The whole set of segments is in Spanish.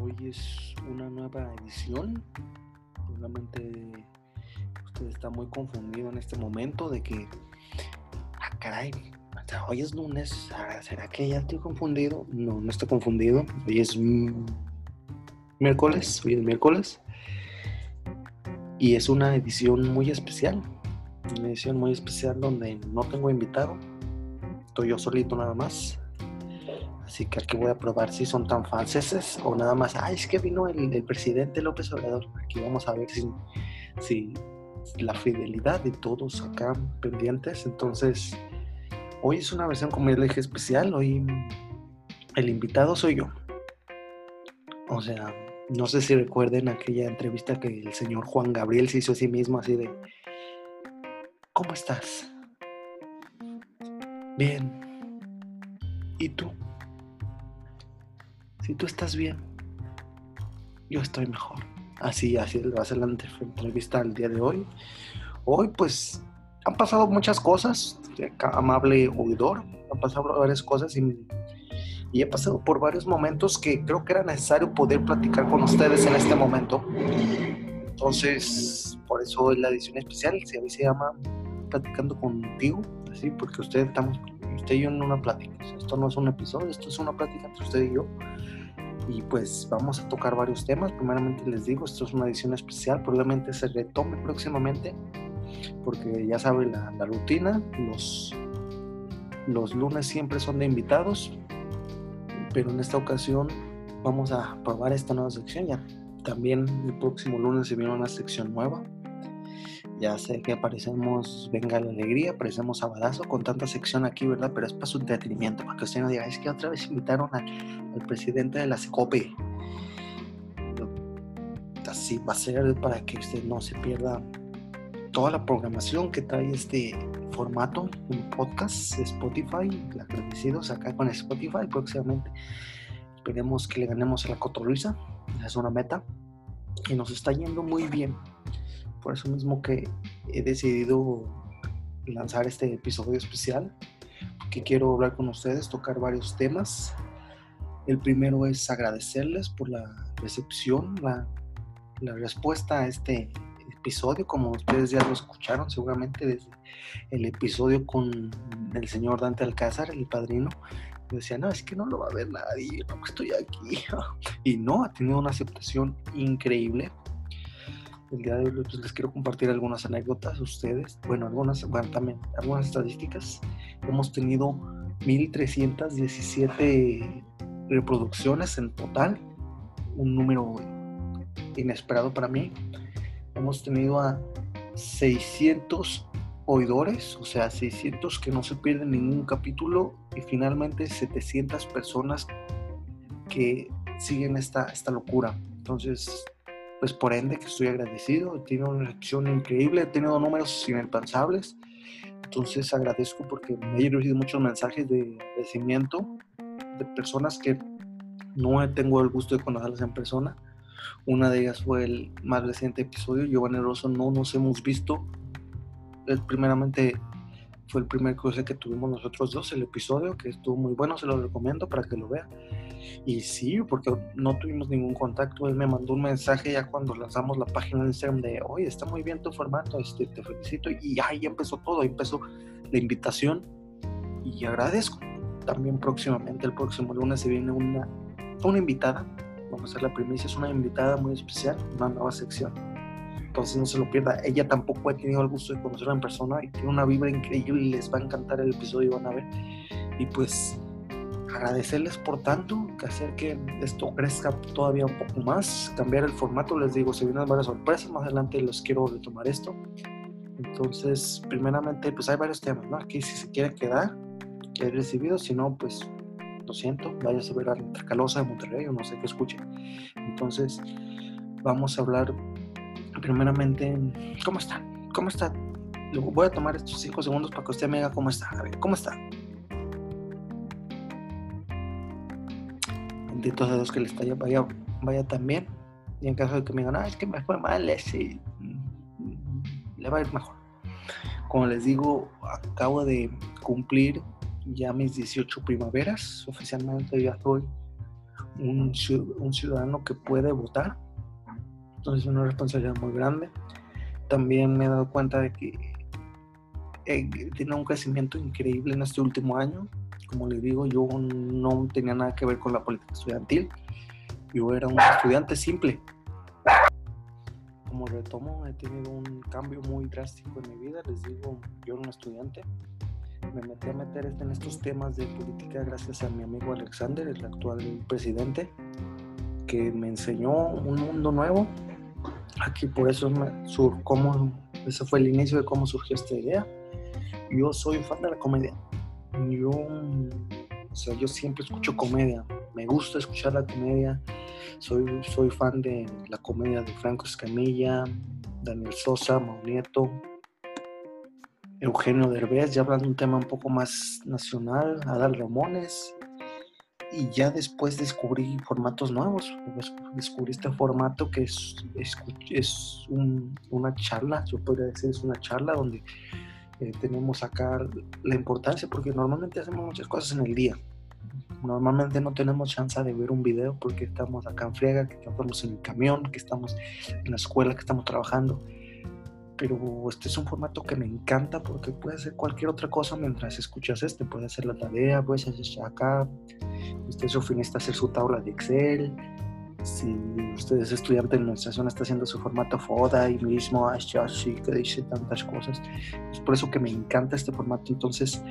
hoy es una nueva edición. Probablemente usted está muy confundido en este momento de que, ah, caray, hoy es lunes, ¿será que ya estoy confundido? No, no estoy confundido. Hoy es miércoles, hoy es miércoles. Y es una edición muy especial, una edición muy especial donde no tengo invitado, estoy yo solito nada más. Así que aquí voy a probar si son tan franceses o nada más. Ay, es que vino el, presidente López Obrador. Aquí vamos a ver si, si la fidelidad de todos acá pendientes. Entonces, hoy es una versión, como ya le dije, especial. Hoy el invitado soy yo. O sea, no sé si recuerden aquella entrevista que el señor Juan Gabriel se hizo a sí mismo, así de: ¿Cómo estás? Bien. ¿Y tú? Si tú estás bien, yo estoy mejor. Así, así va a ser la entrevista el día de hoy. Hoy, pues, han pasado muchas cosas, amable oidor, han pasado varias cosas y, he pasado por varios momentos que creo que era necesario poder platicar con ustedes en este momento. Entonces, por eso es la edición especial, se, se llama Platicando contigo, así, porque usted, estamos, usted y yo en una plática. Esto no es un episodio, esto es una plática entre usted y yo y pues vamos a tocar varios temas. Primeramente les digo, esto es una edición especial, probablemente se retome próximamente, porque ya saben la, rutina, los, los lunes siempre son de invitados, pero en esta ocasión vamos a probar esta nueva sección ya. También el próximo lunes se viene una sección nueva ya sé que aparecemos Venga la Alegría, aparecemos Sabadazo con tanta sección aquí, ¿verdad? Pero es para su entretenimiento, para que usted no diga, es que otra vez invitaron al, presidente de la SECOPE. Así va a ser para que usted no se pierda toda la programación que trae este formato, un podcast, Spotify, agradecidos acá con Spotify próximamente. Esperemos que le ganemos a la Cotorriza, es una meta, y nos está yendo muy bien por eso mismo que he decidido lanzar este episodio especial, que quiero hablar con ustedes, tocar varios temas. El primero es agradecerles por la recepción, la, la respuesta a este episodio, como ustedes ya lo escucharon seguramente desde el episodio con el señor Dante Alcázar, el padrino, decía, no, es que no lo va a ver nadie, no estoy aquí. Y no, ha tenido una aceptación increíble el día de hoy pues, les quiero compartir algunas anécdotas ustedes, bueno, algunas, bueno, también algunas estadísticas. Hemos tenido 1317 reproducciones en total, un número inesperado para mí. Hemos tenido a 600 oidores, o sea, 600 que no se pierden ningún capítulo y finalmente 700 personas que siguen esta, esta locura. Entonces, pues por ende que estoy agradecido, tenido una reacción increíble, he tenido números inalcanzables, entonces agradezco porque me he recibido muchos mensajes de agradecimiento de personas que no tengo el gusto de conocerlas en persona. Una de ellas fue el más reciente episodio, Giovanni Rosso, no nos hemos visto. Primeramente fue el primer cruce que tuvimos nosotros dos, el episodio, que estuvo muy bueno, se lo recomiendo para que lo vea. Y sí, porque no tuvimos ningún contacto, él me mandó un mensaje ya cuando lanzamos la página de Instagram de, oye, está muy bien tu formato, este, te felicito, y ahí empezó todo, ahí empezó la invitación, y agradezco. También próximamente, el próximo lunes se viene una, una invitada, vamos a hacer la primicia, es una invitada muy especial, una nueva sección entonces no se lo pierda. Ella tampoco ha tenido el gusto de conocerla en persona y tiene una vibra increíble y les va a encantar el episodio, van a ver. Y pues agradecerles por tanto, que hacer que esto crezca todavía un poco más, cambiar el formato, les digo, se vienen varias sorpresas, más adelante les quiero retomar esto. Entonces, primeramente, pues hay varios temas, ¿no? Aquí si se quiere quedar, que he recibido, si no, pues lo siento, vaya a ver a la Intercalosa de Monterrey o no sé qué escuche. Entonces, vamos a hablar primeramente, ¿cómo está? ¿Cómo está? Voy a tomar estos cinco segundos para que usted me diga cómo está. A ver, ¿cómo está? Bendito de Dios que le está vaya, vaya también. Y en caso de que me digan, ah, es que me fue mal, sí, le va a ir mejor. Como les digo, acabo de cumplir ya mis 18 primaveras. Oficialmente ya soy un, ciudadano que puede votar. Entonces es una responsabilidad muy grande. También me he dado cuenta de que he tenido un crecimiento increíble en este último año. Como les digo, yo no tenía nada que ver con la política estudiantil. Yo era un estudiante simple. Como retomo, he tenido un cambio muy drástico en mi vida. Les digo, yo era un estudiante me metí a meter en estos temas de política gracias a mi amigo Alexander, el actual presidente, que me enseñó un mundo nuevo. Aquí por eso me sur, cómo, ese fue el inicio de cómo surgió esta idea. Yo soy fan de la comedia. Yo, o sea, yo siempre escucho comedia. Me gusta escuchar la comedia. Soy, soy fan de la comedia de Franco Escamilla, Daniel Sosa, Maunieto, Eugenio Derbez, ya hablando de un tema un poco más nacional, Adal Ramones, y ya después descubrí formatos nuevos. Descubrí este formato que es, es, una charla, yo podría decir, es una charla donde eh, tenemos acá la importancia, porque normalmente hacemos muchas cosas en el día. Normalmente no tenemos chance de ver un video porque estamos acá en friega, que estamos en el camión, que estamos en la escuela, que estamos trabajando pero este es un formato que me encanta porque puede hacer cualquier otra cosa mientras escuchas este. Puede hacer la tarea, puede hacer acá, usted es ofinista hacer su tabla de Excel. Si usted es estudiante de administración, está haciendo su formato FODA y mismo, así que dice tantas cosas. Es por eso que me encanta este formato. Entonces,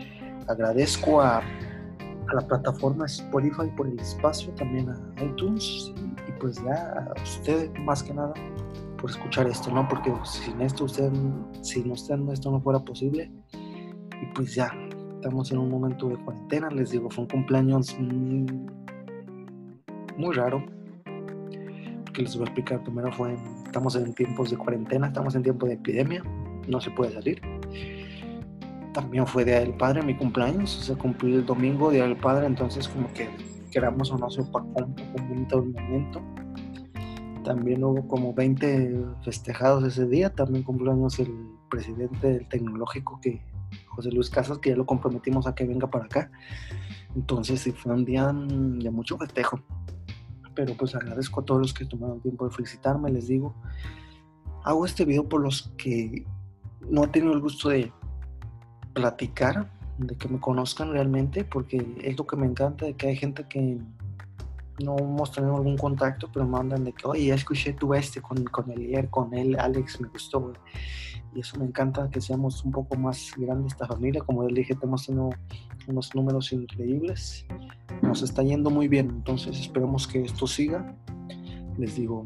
agradezco a, a la plataforma Spotify por el espacio, también a iTunes y, y pues ya a usted más que nada por escuchar esto, ¿no? Porque sin esto usted, sin usted esto no fuera posible. Y pues ya, estamos en un momento de cuarentena, les digo, fue un cumpleaños muy, raro. Que les voy a explicar, primero fue, estamos en tiempos de cuarentena, estamos en tiempo de epidemia, no se puede salir. También fue Día del Padre, mi cumpleaños, se cumplió el domingo, Día del Padre, entonces como que queramos o no se opacó un poco el momento también hubo como 20 festejados ese día. También cumpleaños el presidente del tecnológico, que José Luis Casas, que ya lo comprometimos a que venga para acá. Entonces sí, fue un día de mucho festejo. Pero pues agradezco a todos los que tomaron tiempo de felicitarme. Les digo, hago este video por los que no he tenido el gusto de platicar, de que me conozcan realmente, porque es lo que me encanta, de que hay gente que no hemos tenido algún contacto, pero mandan de que, oye, ya escuché tu este con, con el con él, Alex, me gustó, Y eso me encanta, que seamos un poco más grande esta familia. Como les dije, hemos tenido unos números increíbles. Nos está yendo muy bien, entonces esperemos que esto siga. Les digo,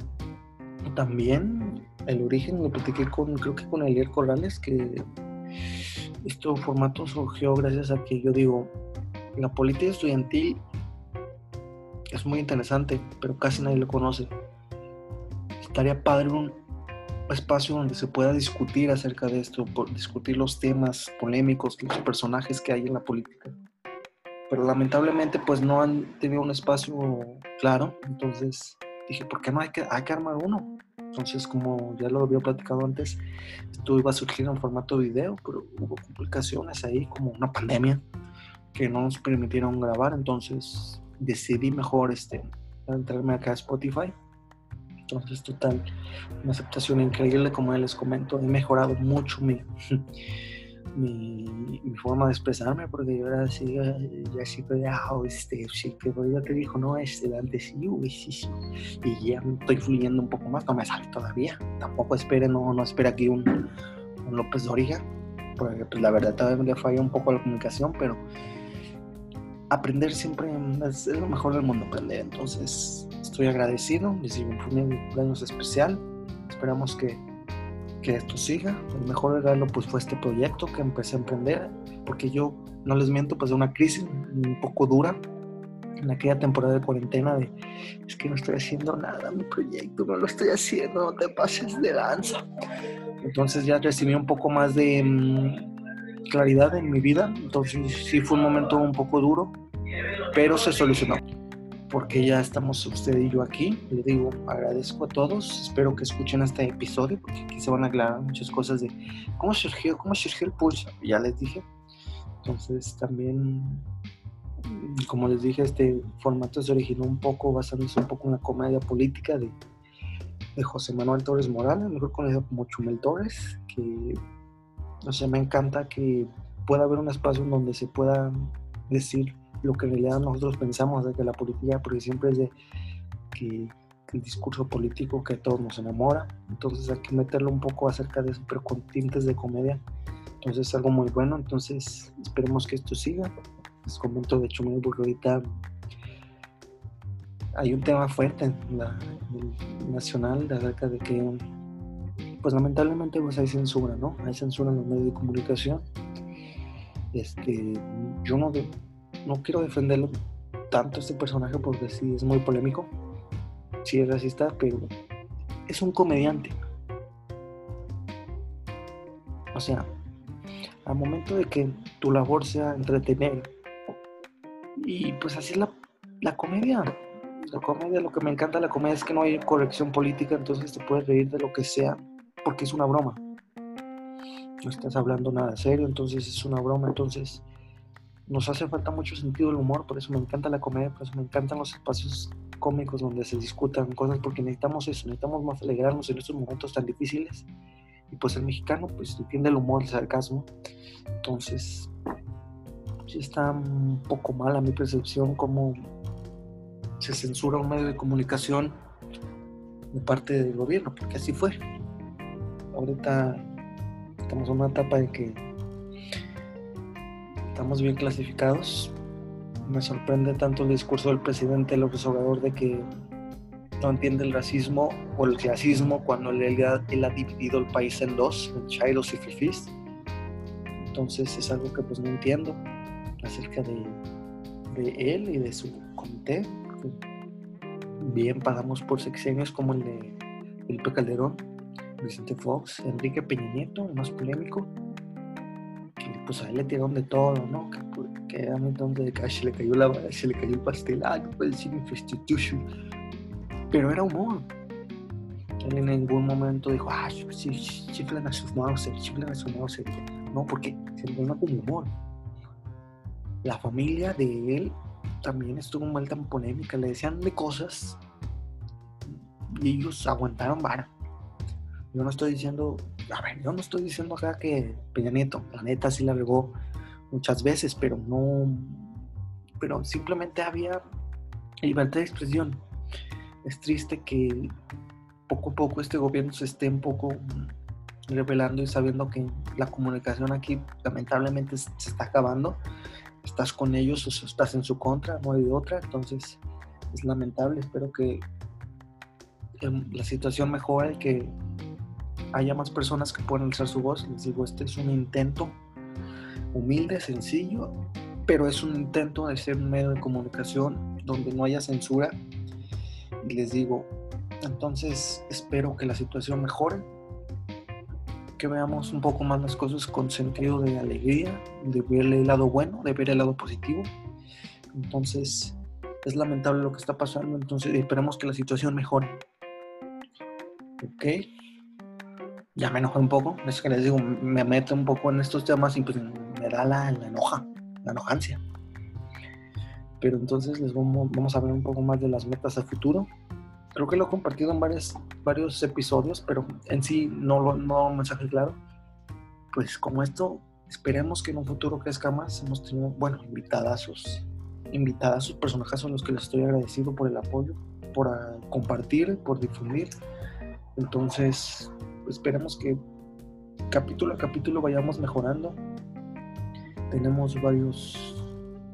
también el origen lo platiqué con, creo que con Elier Corrales, que este formato surgió gracias a que yo digo, la política estudiantil es muy interesante, pero casi nadie lo conoce. Estaría padre un espacio donde se pueda discutir acerca de esto, discutir los temas polémicos, los personajes que hay en la política. Pero lamentablemente pues no han tenido un espacio claro, entonces dije, ¿por qué no hay que, hay que armar uno? Entonces, como ya lo había platicado antes, esto iba a surgir en formato video, pero hubo complicaciones ahí, como una pandemia, que no nos permitieron grabar, entonces decidí mejor este, entrarme acá a Spotify. Entonces, total, una aceptación increíble, como les comento, he mejorado mucho mi, mi, forma de expresarme, porque yo era así, ya así, ah, este, sí, que ya te dijo, no, este, antes sí, uy, sí, sí, y ya estoy fluyendo un poco más, no me sale todavía, tampoco espere, no, no espera aquí un, un López Doriga, porque pues, la verdad todavía me falla un poco la comunicación, pero aprender siempre es, lo mejor del mundo, aprender. Entonces, estoy agradecido. Les digo, un cumpleaños especial. Esperamos que, que, esto siga. El mejor regalo pues fue este proyecto que empecé a emprender, porque yo, no les miento, pues de una crisis un poco dura en aquella temporada de cuarentena de es que no estoy haciendo nada, mi proyecto no lo estoy haciendo, no te pases de danza. Entonces ya recibí un poco más de mm, claridad en mi vida, entonces sí fue un momento un poco duro, pero se solucionó, porque ya estamos usted y yo aquí. Le digo, agradezco a todos, espero que escuchen este episodio, porque aquí se van a aclarar muchas cosas de cómo surgió, cómo surgió el pulso, ya les dije. Entonces también como les dije, este formato se originó un poco, basándose un poco en la comedia política de, de José Manuel Torres Morales, mejor conocido como Chumel Torres, que, o sea, me encanta que pueda haber un espacio en donde se pueda decir lo que en realidad nosotros pensamos de que la política, porque siempre es que, el discurso político que a todos nos enamora, entonces hay que meterlo un poco acerca de eso, pero con tintes de comedia, entonces es algo muy bueno, entonces esperemos que esto siga, les comento de hecho porque ahorita. Hay un tema fuerte en la, nacional de acerca de que pues lamentablemente pues hay censura, ¿no? Hay censura en los medios de comunicación. Este, yo no, no quiero defenderlo tanto este personaje porque sí es muy polémico, sí es racista, pero es un comediante. O sea, al momento de que tu labor sea entretener, y pues así es la, la comedia. La comedia, lo que me encanta de la comedia es que no hay corrección política, entonces te puedes reír de lo que sea, porque es una broma. No estás hablando nada serio, entonces es una broma, entonces nos hace falta mucho sentido del humor, por eso me encanta la comedia, por eso me encantan los espacios cómicos donde se discutan cosas, porque necesitamos eso, necesitamos más alegrarnos en estos momentos tan difíciles. Y pues el mexicano pues entiende el humor, el sarcasmo. Entonces, sí está un poco mal a mi percepción cómo se censura un medio de comunicación de parte del gobierno, porque así fue. Ahorita estamos en una etapa en que estamos bien clasificados. Me sorprende tanto el discurso del presidente López Obrador de que no entiende el racismo o el clasismo cuando él, él ha dividido el país en dos, en chairos y fifís. Entonces es algo que pues no entiendo acerca de, de él y de su comité. Bien pagamos por sexenios como el de Felipe Calderón, Vicente Fox, Enrique Peña Nieto, el más polémico, pues a él le tiraron de todo, ¿no? Que, que a mí donde se le cayó la se le cayó el pastel, ah, no puede decir institution. Pero era humor. Él en ningún momento dijo, ah, sí, chiflen a sus Mauser, chiflen a sus Mauser. No, porque se le como humor. La familia de él también estuvo mal tan polémica, le decían de cosas y ellos aguantaron vara. Yo no estoy diciendo a ver, yo no estoy diciendo acá que Peña Nieto, la neta sí la regó muchas veces, pero no, pero simplemente había libertad de expresión. Es triste que poco a poco este gobierno se esté un poco revelando y sabiendo que la comunicación aquí lamentablemente se está acabando. Estás con ellos o estás en su contra, no hay de otra. Entonces es lamentable. Espero que em, la situación mejore y que haya más personas que puedan alzar su voz. Les digo, este es un intento humilde, sencillo, pero es un intento de ser un medio de comunicación donde no haya censura. Y les digo, entonces espero que la situación mejore, que veamos un poco más las cosas con sentido de alegría, de ver el lado bueno, de ver el lado positivo. Entonces, es lamentable lo que está pasando, entonces esperemos que la situación mejore. ¿Ok? Ya me enojé un poco. Es que les digo, me meto un poco en estos temas y pues me da la, enoja, la enojancia. Pero entonces les vamos, vamos a ver un poco más de las metas a futuro. Creo que lo he compartido en varios, varios episodios, pero en sí no, lo, no un mensaje claro. Pues como esto, esperemos que en un futuro crezca más. Hemos tenido, bueno, invitadazos, invitadas personajes a los que les estoy agradecido por el apoyo, por ah, compartir, por difundir. Entonces, esperemos que capítulo a capítulo vayamos mejorando. Tenemos varios,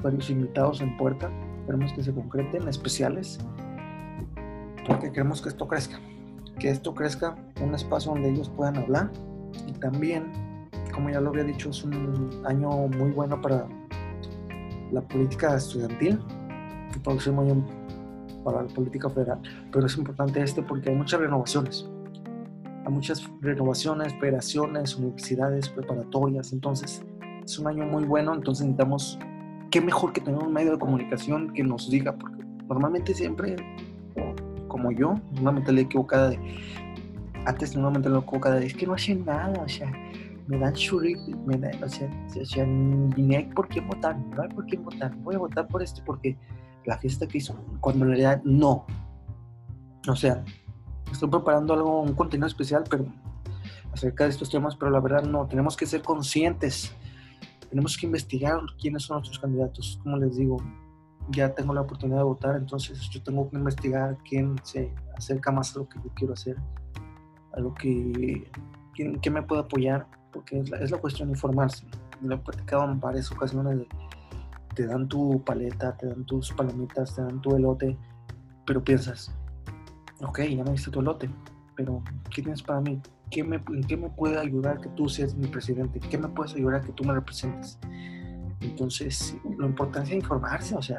varios invitados en puerta. Esperemos que se concreten, especiales, porque queremos que esto crezca. Que esto crezca, un espacio donde ellos puedan hablar. Y también, como ya lo había dicho, es un año muy bueno para la política estudiantil. El próximo año para la política federal. Pero es importante este porque hay muchas renovaciones a muchas renovaciones, federaciones, universidades, preparatorias. Entonces, es un año muy bueno. Entonces, necesitamos, qué mejor que tener un medio de comunicación que nos diga, porque normalmente siempre, como yo, una mentalidad equivocada de, antes una mentalidad equivocada de, es que no hacen nada, o sea, me dan churri, me dan, o sea, o sea, ni hay por qué votar, no hay por qué votar, voy a votar por este porque la fiesta que hizo, cuando en realidad no. O sea, estoy preparando algo, un contenido especial, pero acerca de estos temas, pero la verdad no, tenemos que ser conscientes, tenemos que investigar quiénes son nuestros candidatos, como les digo, ya tengo la oportunidad de votar, entonces yo tengo que investigar quién se acerca más a lo que yo quiero hacer, a lo que, quién, me puede apoyar, porque es la, es la, cuestión de informarse. Lo he platicado en varias ocasiones, de, te dan tu paleta, te dan tus palomitas, te dan tu elote, pero piensas, ok, ya me diste tu elote, pero ¿qué tienes para mí? ¿Qué me, ¿En qué me puede ayudar que tú seas mi presidente? ¿Qué me puedes ayudar que tú me representes? Entonces, la importancia de informarse, o sea,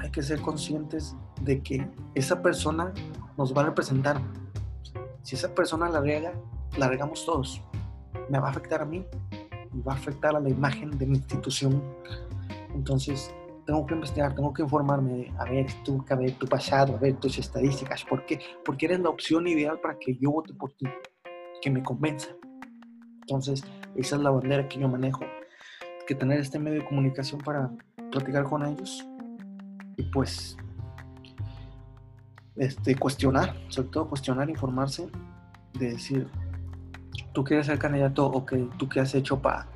hay que ser conscientes de que esa persona nos va a representar. Si esa persona la riega, la regamos todos. Me va a afectar a mí, me va a afectar a la imagen de mi institución. Entonces, tengo que investigar, tengo que informarme, a ver tú, a ver tu pasado, a ver tus estadísticas, ¿por qué? Porque eres la opción ideal para que yo vote por ti, que me convenza. Entonces, esa es la bandera que yo manejo que tener este medio de comunicación para platicar con ellos y pues este, cuestionar, sobre todo cuestionar, informarse, de decir, tú quieres ser candidato o que tú qué has hecho para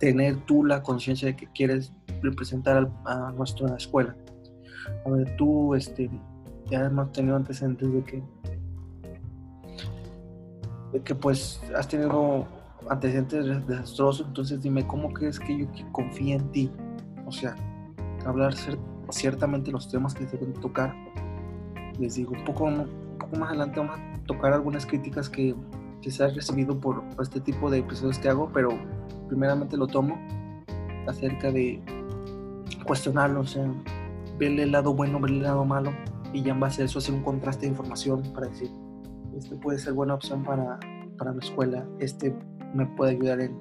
tener tú la conciencia de que quieres representar a nuestra escuela. A ver, tú, este, ya hemos tenido antecedentes de que, de que pues has tenido antecedentes desastrosos, entonces dime, ¿cómo crees que yo confíe en ti? O sea, hablar ciertamente los temas que se deben tocar. Les digo, un poco, un poco más adelante vamos a tocar algunas críticas que, se han recibido por, este tipo de episodios que hago, pero primeramente lo tomo acerca de cuestionarlo, o sea, verle el lado bueno, verle el lado malo, y ya en base a eso hacer un contraste de información para decir, este puede ser buena opción para, para mi escuela, este me puede ayudar en,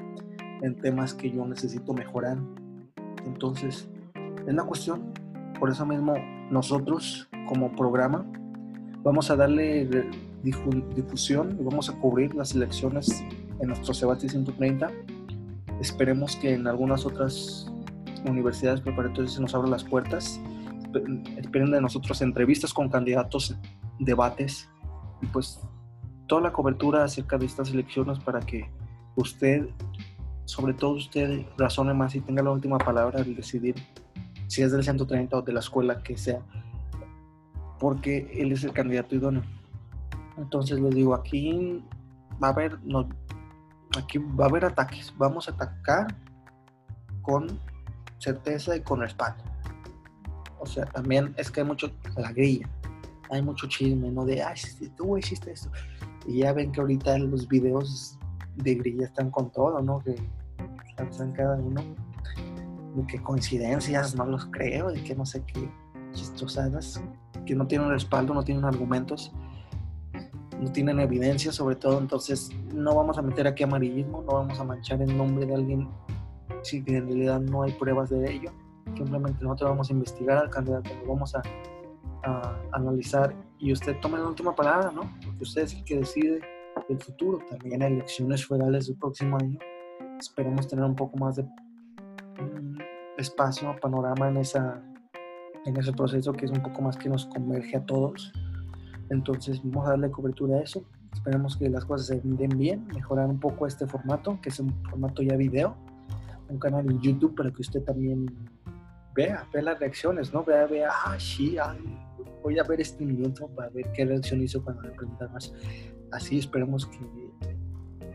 en temas que yo necesito mejorar. Entonces, es la cuestión. Por eso mismo, nosotros como programa vamos a darle difusión y vamos a cubrir las elecciones en nuestro Sebasti 130. Esperemos que en algunas otras universidades preparatorias se nos abran las puertas. Esperen de nosotros entrevistas con candidatos, debates y pues toda la cobertura acerca de estas elecciones para que usted, sobre todo usted, razone más y tenga la última palabra al decidir si es del 130 o de la escuela que sea, porque él es el candidato idóneo. Entonces les digo, aquí va a haber, no, aquí va a haber ataques, vamos a atacar con certeza y con respaldo. O sea, también es que hay mucho la grilla, hay mucho chisme, ¿no? De, ay, tú hiciste esto. Y ya ven que ahorita los videos de grilla están con todo, ¿no? Que están cada uno. De que coincidencias, no los creo, de que no sé qué chistosadas, que no tienen respaldo, no tienen argumentos, no tienen evidencia sobre todo, entonces no vamos a meter aquí amarillismo, no vamos a manchar el nombre de alguien si en realidad no hay pruebas de ello. Simplemente nosotros vamos a investigar al candidato, lo vamos a, analizar y usted tome la última palabra, ¿no? Porque usted es el que decide el futuro. También elecciones federales del próximo año. Esperemos tener un poco más de mm, espacio, panorama en, esa, en ese proceso que es un poco más que nos converge a todos. Entonces vamos a darle cobertura a eso. Esperemos que las cosas se den bien, mejorar un poco este formato, que es un formato ya video, un canal en YouTube para que usted también vea, vea las reacciones, ¿no? Vea, vea, ah, sí, voy a ver este minuto para ver qué reacción hizo cuando le preguntan más así esperemos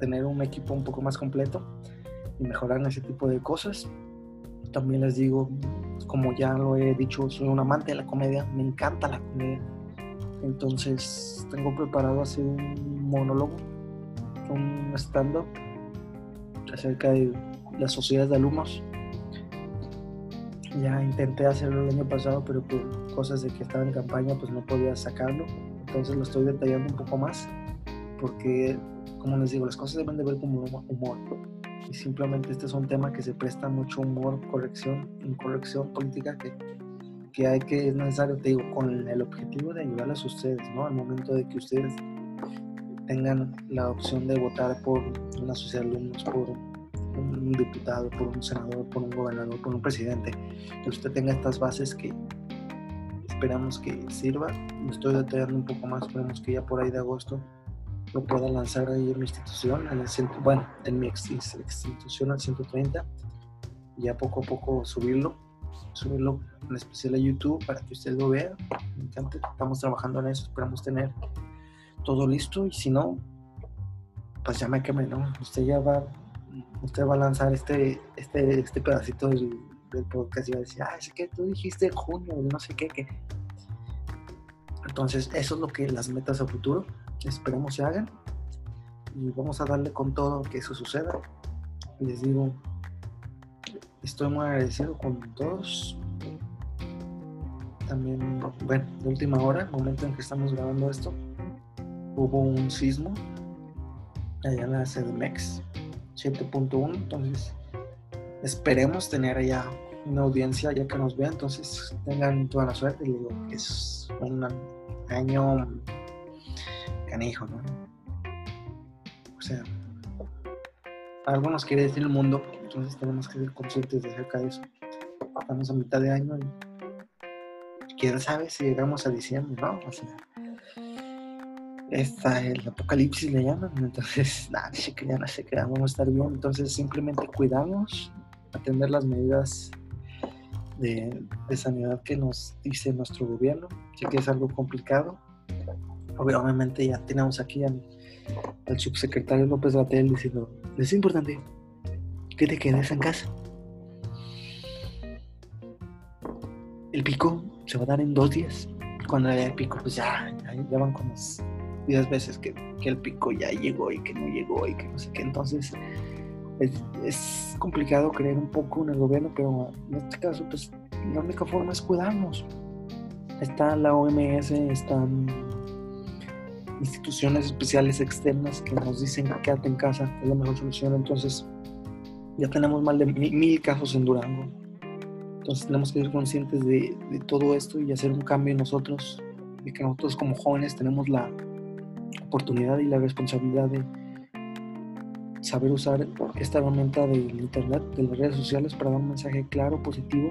tener un equipo un poco más completo y mejorar ese tipo de cosas. También les digo, como ya lo he dicho, soy un amante de la comedia, me encanta la comedia. Entonces tengo preparado hacer un monólogo, un stand-up acerca de las sociedades de alumnos. Ya intenté hacerlo el año pasado, pero por cosas de que estaba en campaña, pues no podía sacarlo. Entonces lo estoy detallando un poco más porque, como les digo, las cosas deben de ver como humor. Y simplemente este es un tema que se presta mucho humor, corrección, incorrección política que, que hay que, es necesario, te digo, con el objetivo de ayudarles a ustedes, ¿no? Al momento de que ustedes tengan la opción de votar por una sociedad de alumnos, por un diputado, por un senador, por un gobernador, por un presidente, que usted tenga estas bases que esperamos que sirva. Me estoy detallando un poco más, esperemos que ya por ahí de agosto lo pueda lanzar ahí en mi institución, en el centro, bueno, en mi institución al 130, y ya poco a poco subirlo, subirlo en especial a YouTube para que usted lo vea. Me encanta, estamos trabajando en eso, esperamos tener todo listo y si no, pues ya me quemé, ¿no? Usted ya va, usted va a lanzar este, este, este pedacito del, podcast y va a decir, ah, es que tú dijiste en junio, no sé qué, qué. Entonces, eso es lo que las metas a futuro esperemos se hagan y vamos a darle con todo que eso suceda. Les digo, estoy muy agradecido con todos. También, bueno, de última hora, momento en que estamos grabando esto, hubo un sismo allá en la CDMX 7.1, entonces esperemos tener allá una audiencia ya que nos vea, entonces tengan toda la suerte, digo, es un año canijo, ¿no? O sea, algo nos quiere decir el mundo, entonces tenemos que ser conscientes de acerca de eso. Estamos a mitad de año y quién sabe si llegamos a diciembre, ¿no? O sea, esta, el apocalipsis le llaman, entonces, nada, se que ya no sé qué, vamos a estar bien, entonces simplemente cuidamos, atender las medidas de, sanidad que nos dice nuestro gobierno. Sé que es algo complicado, obviamente ya tenemos aquí al, subsecretario López Gatel diciendo, es importante que te quedes en casa. El pico se va a dar en dos días. Cuando haya el pico, pues ya, ya, van como 10 veces que, el pico ya llegó y que no llegó y que no sé qué. Entonces es, es complicado creer un poco en el gobierno, pero en este caso, pues la única forma es cuidarnos. Está la OMS, están instituciones especiales externas que nos dicen que quédate en casa es la mejor solución. Entonces, ya tenemos más de mil, casos en Durango. Entonces, tenemos que ser conscientes de, todo esto y hacer un cambio en nosotros, de que nosotros como jóvenes tenemos la oportunidad y la responsabilidad de saber usar esta herramienta del Internet, de las redes sociales, para dar un mensaje claro, positivo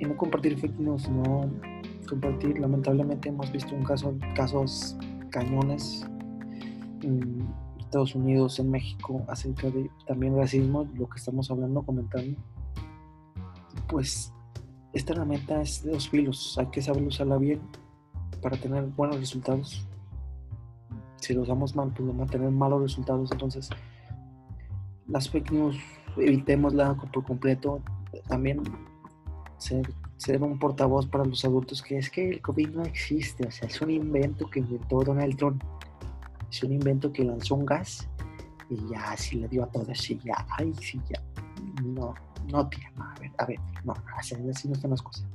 y no compartir fake news, sino compartir. Lamentablemente hemos visto un caso, casos cañones en Estados Unidos, en México, acerca de también racismo, lo que estamos hablando, comentando. Pues esta herramienta es de dos filos, hay que saber usarla bien para tener buenos resultados. Si lo usamos mal, pues vamos a tener malos resultados. Entonces, las fake news, evitémosla por completo. También ser ser un portavoz para los adultos que es que el COVID no existe, o sea, es un invento que inventó Donald Trump, es un invento que lanzó un gas y ya así le dio a todos, así ya, ay, sí, ya, no, no, tía, a ver, a ver, no, así, así no están las cosas.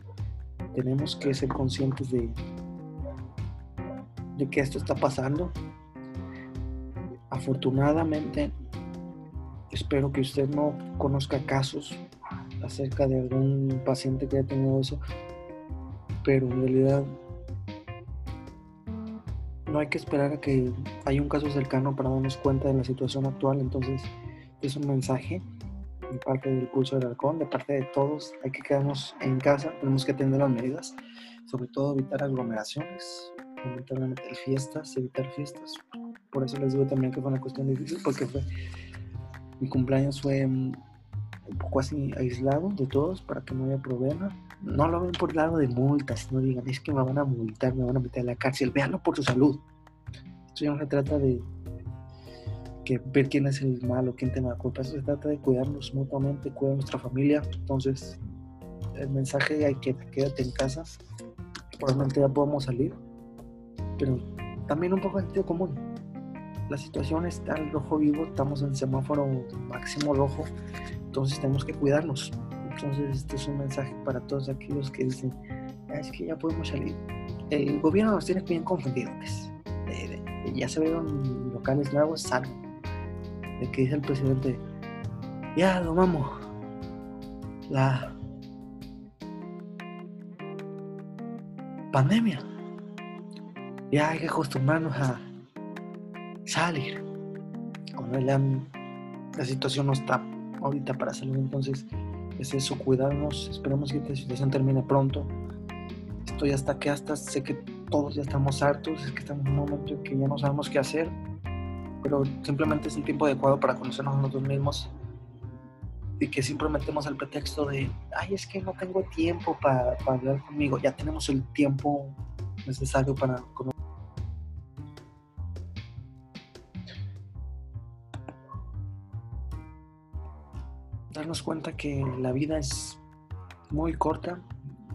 Tenemos que ser conscientes de, de que esto está pasando. Afortunadamente, espero que usted no conozca casos acerca de algún paciente que haya tenido eso, pero en realidad no hay que esperar a que haya un caso cercano para darnos cuenta de la situación actual, entonces es un mensaje de parte del pulso del halcón, de parte de todos, hay que quedarnos en casa, tenemos que atender las medidas, sobre todo evitar aglomeraciones, evitar fiestas, evitar fiestas. Por eso les digo también que fue una cuestión difícil, porque fue, mi cumpleaños fue un poco así aislado de todos para que no haya problema. No lo ven por el lado de multas, no digan, es que me van a multar, me van a meter a la cárcel, véanlo por su salud. Esto ya no se trata de que ver quién es el malo, quién tiene la culpa, eso se trata de cuidarnos mutuamente, cuidar nuestra familia. Entonces, el mensaje hay que quédate en casa, probablemente ya podemos salir, pero también un poco de sentido común. La situación está en rojo vivo, estamos en semáforo máximo rojo, entonces tenemos que cuidarnos. Entonces este es un mensaje para todos aquellos que dicen, ah, es que ya podemos salir. El gobierno nos tiene bien confundidos. Pues. ya se vieron locales nuevos, salvo. El que dice el presidente, ya lo. La pandemia. Ya hay que acostumbrarnos a, salir. Cuando ya la situación no está ahorita para salir, entonces es eso, cuidarnos. Esperemos que esta situación termine pronto. Estoy hasta que hasta sé que todos ya estamos hartos, es que estamos en un momento en que ya no sabemos qué hacer, pero simplemente es un tiempo adecuado para conocernos a nosotros mismos y que siempre metemos el pretexto de, ay, es que no tengo tiempo para, para hablar conmigo, ya tenemos el tiempo necesario para conocer. Darnos cuenta que la vida es muy corta,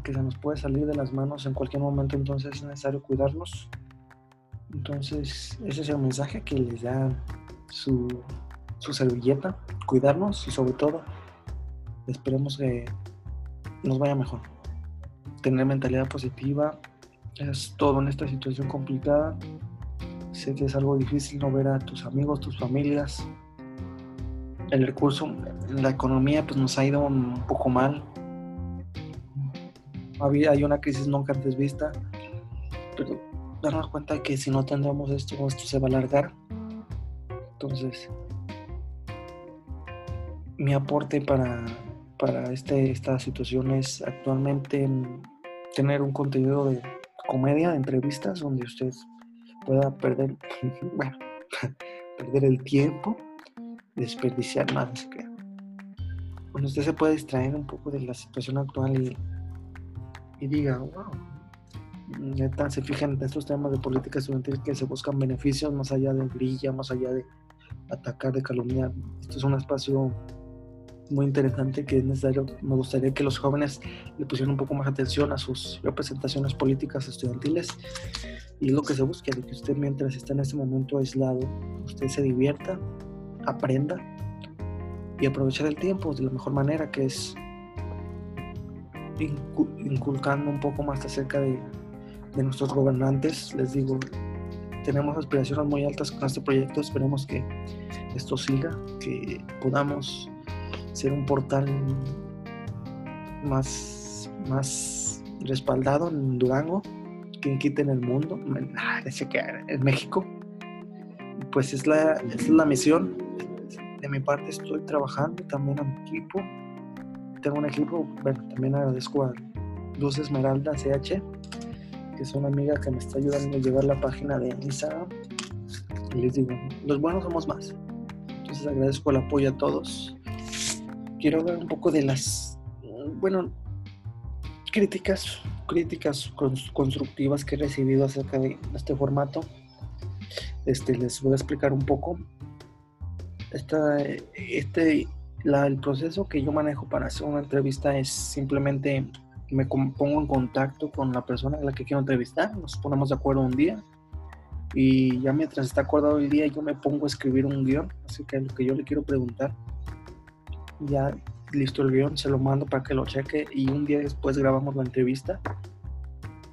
que se nos puede salir de las manos en cualquier momento, entonces es necesario cuidarnos. Entonces, ese es el mensaje que les da su, su servilleta, cuidarnos y sobre todo esperemos que nos vaya mejor. Tener mentalidad positiva es todo en esta situación complicada. Sé que es algo difícil no ver a tus amigos, tus familias. El recurso, la economía pues nos ha ido un poco mal. Hay una crisis nunca antes vista, pero darnos cuenta que si no tendremos esto, esto se va a alargar. Entonces, mi aporte para para este, esta situación es actualmente tener un contenido de comedia, de entrevistas, donde usted pueda perder, bueno, perder el tiempo, desperdiciar más. Que, cuando usted se puede distraer un poco de la situación actual y, y diga, wow, neta, se fijan en estos temas de política estudiantil que se buscan beneficios más allá de grilla, más allá de atacar, de calumniar. Esto es un espacio muy interesante que es necesario, me gustaría que los jóvenes le pusieran un poco más atención a sus representaciones políticas estudiantiles y lo que se busca, de que usted mientras está en este momento aislado, usted se divierta, aprenda y aprovechar el tiempo de la mejor manera, que es inculcando un poco más acerca de, nuestros gobernantes. Les digo, tenemos aspiraciones muy altas con este proyecto, esperemos que esto siga, que podamos ser un portal más, más respaldado en Durango, que quite en el mundo, en México. Pues es la, es la misión. De mi parte estoy trabajando también en equipo. Tengo un equipo, bueno, también agradezco a Luz Esmeralda CH, que es una amiga que me está ayudando a llevar la página de Instagram. Les digo, los buenos somos más. Entonces agradezco el apoyo a todos quiero hablar un poco de las, bueno, críticas, críticas constructivas que he recibido acerca de este formato. Este, les voy a explicar un poco. Esta, este, la, el proceso que yo manejo para hacer una entrevista es simplemente me pongo en contacto con la persona a la que quiero entrevistar, nos ponemos de acuerdo un día y ya mientras está acordado el día yo me pongo a escribir un guion acerca de lo que yo le quiero preguntar ya listo el guion, se lo mando para que lo cheque y un día después grabamos la entrevista.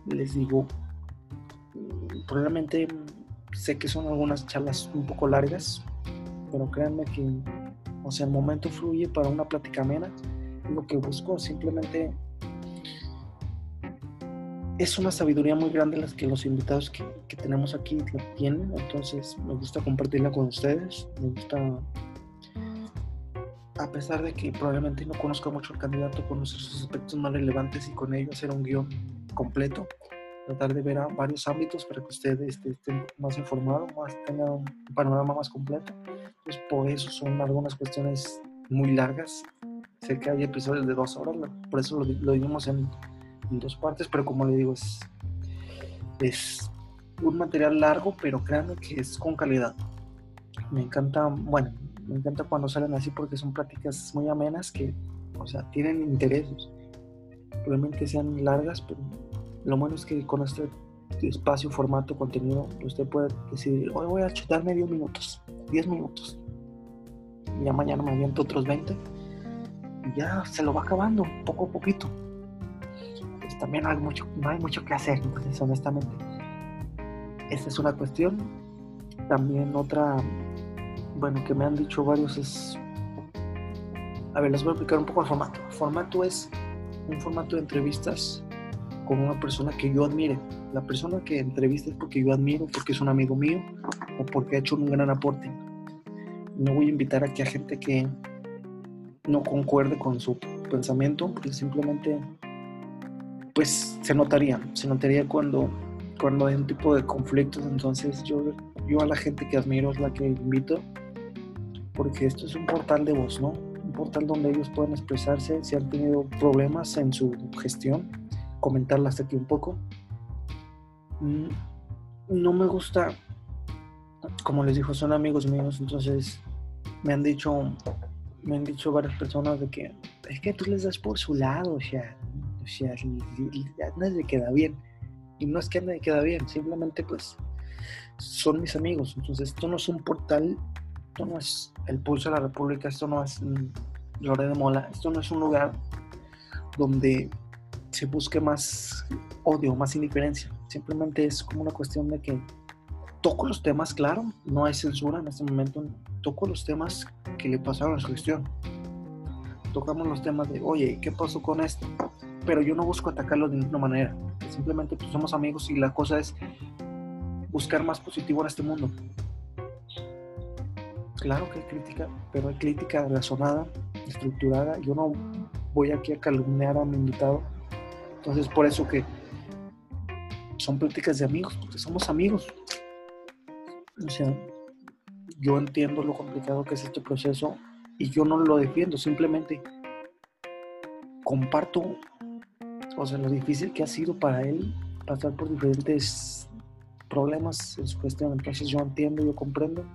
Les digo, probablemente sé que son algunas charlas un poco largas, pero créanme que, o sea, el momento fluye para una plática amena. Lo que busco simplemente es una sabiduría muy grande las que los invitados que, que tenemos aquí tienen, entonces me gusta compartirla con ustedes, me gusta a pesar de que probablemente no conozca mucho al candidato, conocer sus aspectos más relevantes y con ello hacer un guion completo, tratar de ver a varios ámbitos para que usted esté, más informado, más, tenga un panorama más completo. Por eso son algunas cuestiones muy largas. Sé que hay episodios de dos horas, por eso lo, lo dimos en, en, dos partes, pero como le digo, es, es un material largo, pero créanme que es con calidad. Me encanta, bueno, me encanta cuando salen así porque son prácticas muy amenas que, o sea, tienen intereses. Probablemente sean largas, pero lo bueno es que con este espacio, formato, contenido, usted puede decidir, hoy voy a chutar medio minutos, 10 minutos. Ya mañana me aviento otros 20. Y ya se lo va acabando, poco a poquito. Pues también no hay mucho, no hay mucho que hacer, entonces honestamente. Esa es una cuestión. También otra bueno, que me han dicho varios es... A ver, les voy a explicar un poco el formato. El formato es un formato de entrevistas con una persona que yo admire. La persona que entrevista es porque yo admiro, porque es un amigo mío, o porque ha hecho un gran aporte. No voy a invitar aquí a gente que no concuerde con su pensamiento, porque simplemente pues se notaría, se notaría cuando, cuando hay un tipo de conflictos, entonces yo, yo a la gente que admiro es la que invito, porque esto es un portal de voz, ¿no? Un portal donde ellos pueden expresarse si han tenido problemas en su gestión, comentarlas aquí un poco. Mm, no me gusta, como les dijo, son amigos míos, entonces me han dicho, me han dicho varias personas de que es que tú les das por su lado, o sea, o sea, a nadie le queda bien. Y no es que a nadie queda bien, simplemente pues son mis amigos. Entonces esto no es un portal, esto no es el pulso de la República, esto no es Lore de Mola, esto no es un lugar donde se busque más odio, más indiferencia. Simplemente es como una cuestión de que toco los temas, claro, no hay censura en este momento, toco los temas que le pasaron a su gestión. Tocamos los temas de, oye, ¿qué pasó con esto? pero yo no busco atacarlo de ninguna manera. Simplemente pues, somos amigos y la cosa es buscar más positivo en este mundo. Claro que hay crítica, pero hay crítica razonada, estructurada. Yo no voy aquí a calumniar a mi invitado. Entonces, por eso que son pláticas de amigos, porque somos amigos. O sea, yo entiendo lo complicado que es este proceso y yo no lo defiendo, simplemente comparto o sea, lo difícil que ha sido para él pasar por diferentes problemas en su gestión. Entonces yo entiendo, yo comprendo,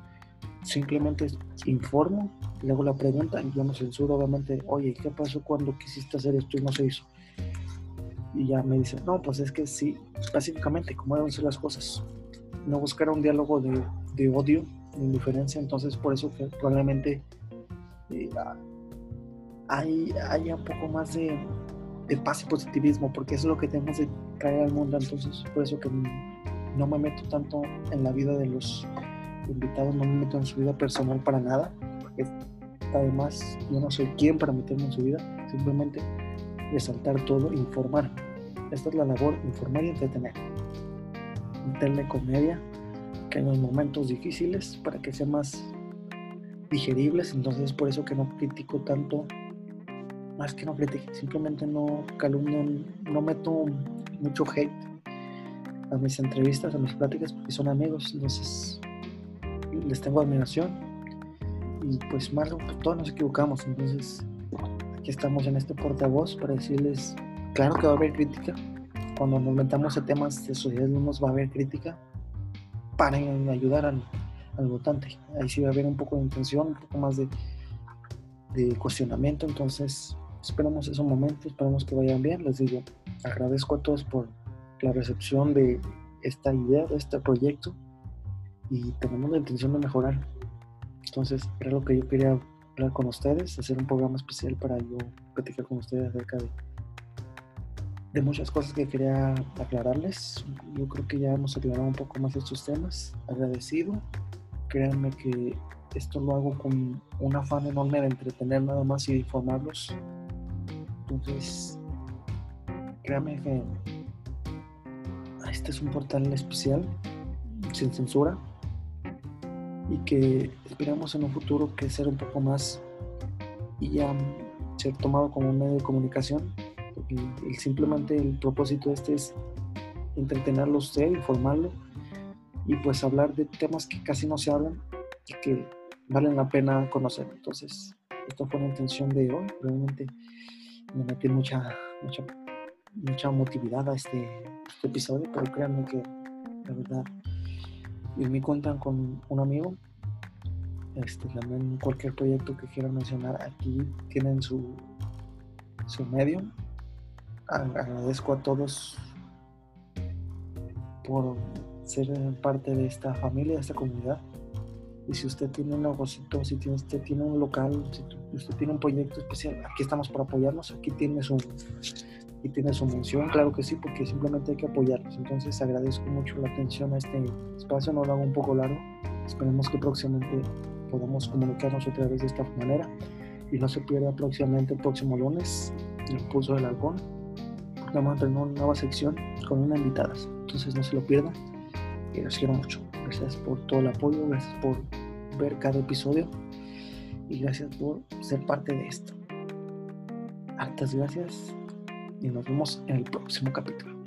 simplemente informo, le hago la pregunta y yo no censuro, obviamente, oye, ¿qué pasó cuando quisiste hacer esto y no se hizo? Y ya me dice, no, pues es que sí, pacíficamente, como deben ser las cosas. No buscar un diálogo de, de odio, de indiferencia, entonces por eso que probablemente eh, hay, hay un poco más de de paz y positivismo, porque eso es lo que tenemos de traer al mundo. Entonces, por eso que no me meto tanto en la vida de los invitados, no me meto en su vida personal para nada, porque además yo no soy quien para meterme en su vida, simplemente resaltar todo, informar. Esta es la labor, informar y entretener. Meterle comedia, que en los momentos difíciles, para que sean más digeribles, entonces por eso que no critico tanto más que no critique, simplemente no calumnio, no meto mucho hate a mis entrevistas, a mis pláticas, porque son amigos, entonces les tengo admiración. Y pues más todos nos equivocamos, entonces aquí estamos en este portavoz para decirles, claro que va a haber crítica, cuando nos metamos en temas de sociedad nos va a haber crítica para ayudar al, al votante, ahí sí va a haber un poco de intención, un poco más de, de cuestionamiento, entonces Esperamos esos momentos, esperamos que vayan bien. Les digo, agradezco a todos por la recepción de esta idea, de este proyecto y tenemos la intención de mejorar. Entonces, era lo que yo quería hablar con ustedes, hacer un programa especial para yo platicar con ustedes acerca de, de muchas cosas que quería aclararles. Yo creo que ya hemos aclarado un poco más estos temas. Agradecido. Créanme que esto lo hago con un afán enorme de entretener nada más y de informarlos entonces, créame que este es un portal especial, sin censura, y que esperamos en un futuro crecer un poco más y ya ser tomado como un medio de comunicación. Y, simplemente el propósito este es entretenerlo a usted, informarlo y pues hablar de temas que casi no se hablan y que valen la pena conocer. Entonces, esta fue la intención de hoy. Realmente me metí mucha, mucha, mucha motividad a este, este episodio, pero créanme que la verdad, y me cuentan con un amigo. Este, también cualquier proyecto que quieran mencionar, aquí tienen su, su medio. Agradezco a todos por ser parte de esta familia, de esta comunidad. Y si usted tiene un negocio, si usted tiene un local, si usted tiene un proyecto especial, aquí estamos para apoyarnos, aquí tiene su, aquí tiene su mención, claro que sí, porque simplemente hay que apoyarnos. Entonces agradezco mucho la atención a este espacio, no lo hago un poco largo. Esperemos que próximamente podamos comunicarnos otra vez de esta manera. Y no se pierda próximamente el próximo lunes el pulso del halcón. Vamos a tener una nueva sección con una invitada. Entonces no se lo pierdan. Y los quiero mucho. Gracias por todo el apoyo, gracias por ver cada episodio y gracias por ser parte de esto. Hartas gracias y nos vemos en el próximo capítulo.